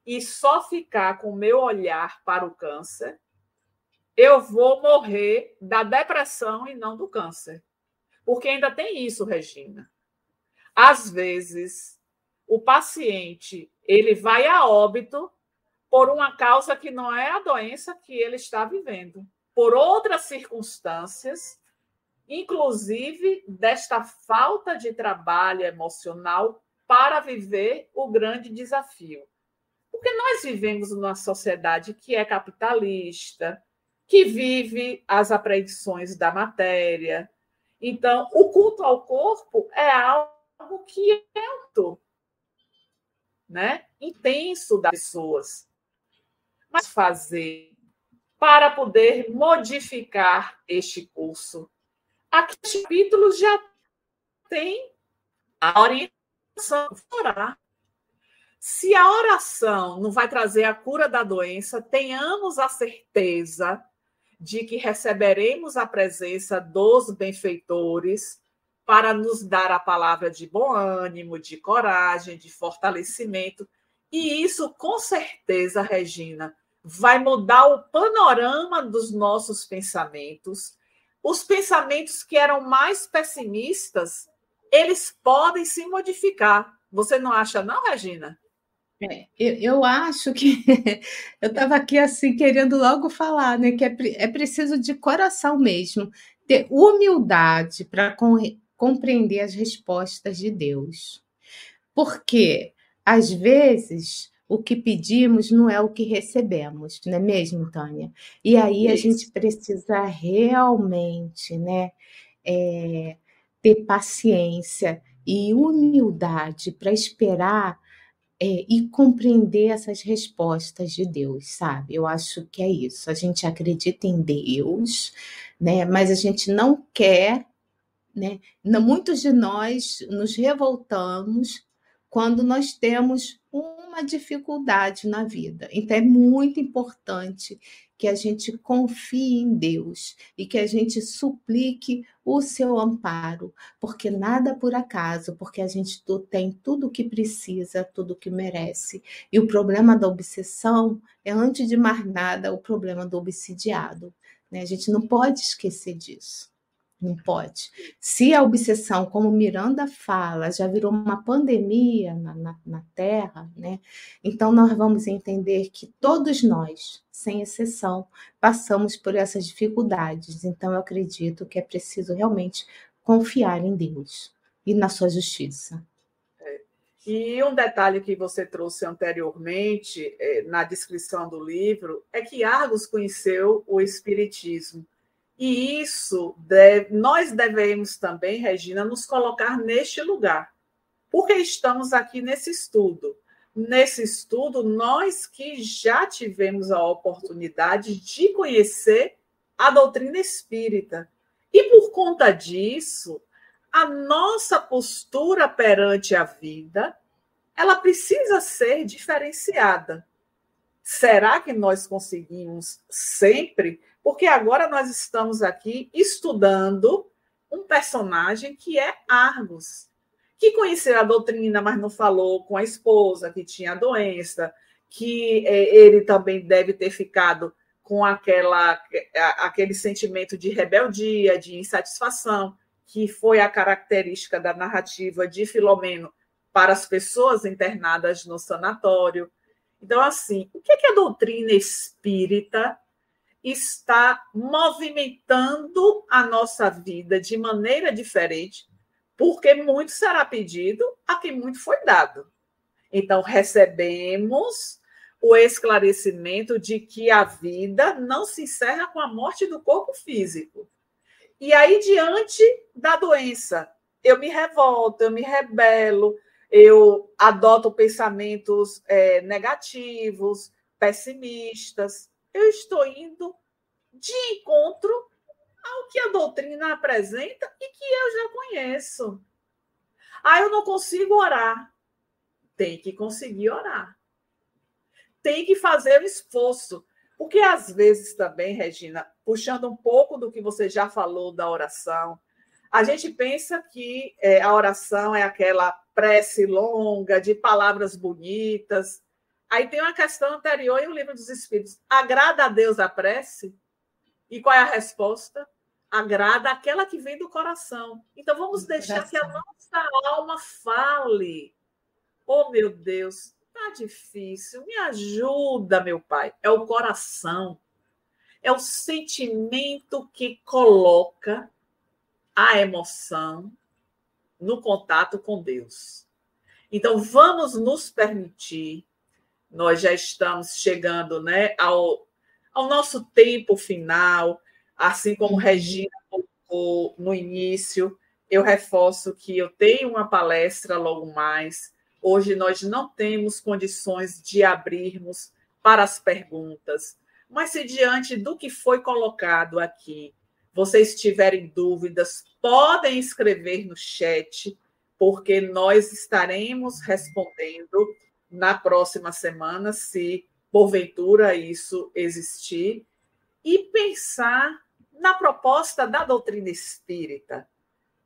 Speaker 3: e só ficar com o meu olhar para o câncer, eu vou morrer da depressão e não do câncer. Porque ainda tem isso, Regina. Às vezes, o paciente ele vai a óbito por uma causa que não é a doença que ele está vivendo, por outras circunstâncias, inclusive desta falta de trabalho emocional para viver o grande desafio. Porque nós vivemos numa sociedade que é capitalista, que vive as apreensões da matéria. Então, o culto ao corpo é algo que é alto, né? intenso das pessoas. Mas fazer para poder modificar este curso. Aqui os capítulos já tem a orientação orar. Se a oração não vai trazer a cura da doença, tenhamos a certeza de que receberemos a presença dos benfeitores para nos dar a palavra de bom ânimo, de coragem, de fortalecimento. E isso, com certeza, Regina, vai mudar o panorama dos nossos pensamentos. Os pensamentos que eram mais pessimistas, eles podem se modificar. Você não acha, não, Regina?
Speaker 2: É, eu, eu, acho que eu estava aqui assim querendo logo falar, né? Que é, é preciso de coração mesmo, ter humildade para compreender as respostas de Deus. Porque, às vezes, o que pedimos não é o que recebemos, não é mesmo, Tânia? E aí a gente precisa realmente né, é, ter paciência e humildade para esperar é, e compreender essas respostas de Deus, sabe? Eu acho que é isso. A gente acredita em Deus, né? Mas a gente não quer né? Muitos de nós nos revoltamos quando nós temos uma dificuldade na vida. Então, é muito importante que a gente confie em Deus e que a gente suplique o seu amparo, porque nada por acaso, porque a gente tem tudo o que precisa, tudo o que merece. E o problema da obsessão é, antes de mais nada, o problema do obsidiado. Né? A gente não pode esquecer disso. Não pode. Se a obsessão, como Miranda fala, já virou uma pandemia na, na, na, Terra, né? então nós vamos entender que todos nós, sem exceção, passamos por essas dificuldades. Então eu acredito que é preciso realmente confiar em Deus e na sua justiça.
Speaker 3: É. E um detalhe que você trouxe anteriormente, é, na descrição do livro, é que Argos conheceu o Espiritismo e isso deve, nós devemos também, Regina, nos colocar neste lugar, porque estamos aqui nesse estudo. Nesse estudo, nós que já tivemos a oportunidade de conhecer a doutrina espírita. E por conta disso, a nossa postura perante a vida, ela precisa ser diferenciada. Será que nós conseguimos sempre porque agora nós estamos aqui estudando um personagem que é Argos, que conheceu a doutrina, mas não falou com a esposa que tinha doença, que é, ele também deve ter ficado com aquela, aquele sentimento de rebeldia, de insatisfação, que foi a característica da narrativa de Filomeno para as pessoas internadas no sanatório. Então, assim, o que, é que a doutrina espírita está movimentando a nossa vida de maneira diferente, porque muito será pedido a quem muito foi dado. Então, recebemos o esclarecimento de que a vida não se encerra com a morte do corpo físico. E aí, diante da doença, eu me revolto, eu me rebelo, eu adoto pensamentos é, negativos, pessimistas. Eu estou indo de encontro ao que a doutrina apresenta e que eu já conheço. Ah, eu não consigo orar. Tem que conseguir orar. Tem que fazer o esforço. Porque às vezes também, Regina, puxando um pouco do que você já falou da oração, a gente pensa que é, a oração é aquela prece longa, de palavras bonitas. Aí tem uma questão anterior em o livro dos Espíritos. Agrada a Deus a prece? E qual é a resposta? Agrada aquela que vem do coração. Então vamos deixar que a nossa alma fale. Oh, meu Deus, tá difícil. Me ajuda, meu pai. É o coração. É o sentimento que coloca a emoção no contato com Deus. Então, vamos nos permitir, nós já estamos chegando né, ao, ao nosso tempo final, assim como Regina colocou no início, eu reforço que eu tenho uma palestra logo mais. Hoje nós não temos condições de abrirmos para as perguntas, mas se diante do que foi colocado aqui, vocês tiverem dúvidas, podem escrever no chat, porque nós estaremos respondendo na próxima semana, se porventura isso existir, e pensar na proposta da doutrina espírita,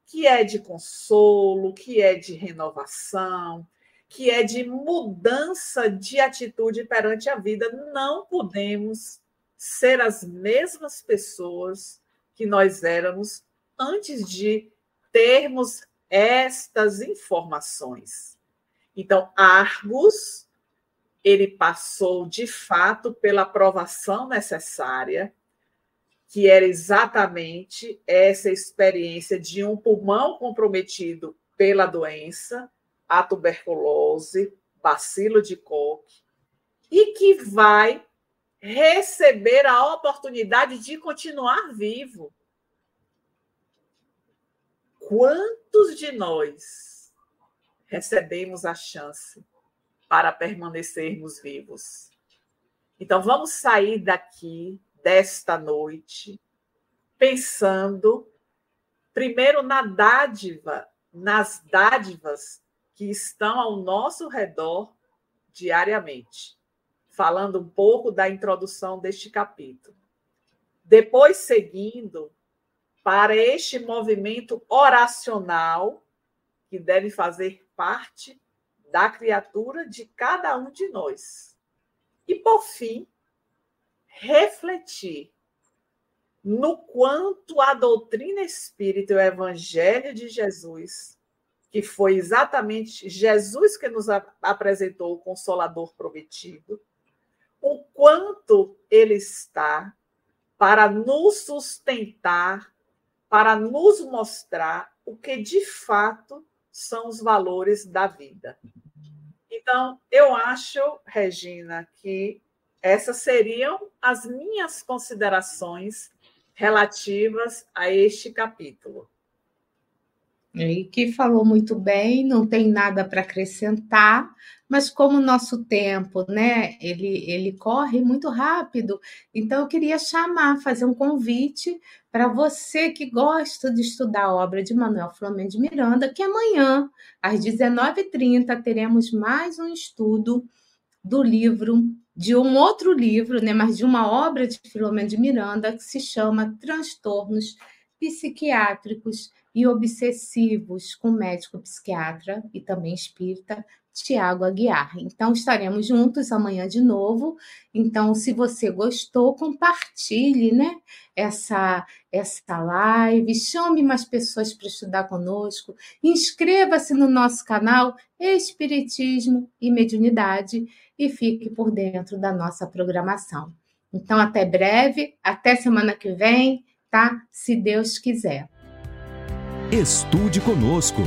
Speaker 3: que é de consolo, que é de renovação, que é de mudança de atitude perante a vida. Não podemos ser as mesmas pessoas que nós éramos antes de termos estas informações. Então, Argos, ele passou de fato pela aprovação necessária, que era exatamente essa experiência de um pulmão comprometido pela doença, a tuberculose, bacilo de Koch, e que vai receber a oportunidade de continuar vivo. Quantos de nós recebemos a chance para permanecermos vivos? Então, vamos sair daqui, desta noite, pensando, primeiro, na dádiva, nas dádivas que estão ao nosso redor diariamente falando um pouco da introdução deste capítulo. Depois, seguindo para este movimento oracional que deve fazer parte da criatura de cada um de nós. E, por fim, refletir no quanto a doutrina espírita e o evangelho de Jesus, que foi exatamente Jesus que nos apresentou o consolador prometido, o quanto ele está para nos sustentar, para nos mostrar o que de fato são os valores da vida. Então, eu acho, Regina, que essas seriam as minhas considerações relativas a este capítulo.
Speaker 2: E que falou muito bem, não tem nada para acrescentar, mas como o nosso tempo, né, ele, ele corre muito rápido, então eu queria chamar, fazer um convite para você que gosta de estudar a obra de Manuel Flamengo de Miranda, que amanhã, às 19h30, teremos mais um estudo do livro, de um outro livro, né, mas de uma obra de Filomeno de Miranda, que se chama Transtornos Psiquiátricos e obsessivos com médico psiquiatra e também espírita Tiago Aguiar. Então estaremos juntos amanhã de novo. Então, se você gostou, compartilhe, né? Essa essa live, chame mais pessoas para estudar conosco, inscreva-se no nosso canal Espiritismo e Mediunidade e fique por dentro da nossa programação. Então, até breve, até semana que vem, tá? Se Deus quiser.
Speaker 1: Estude conosco.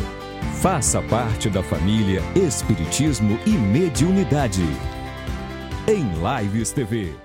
Speaker 1: Faça parte da família Espiritismo e Mediunidade. em Lives TV.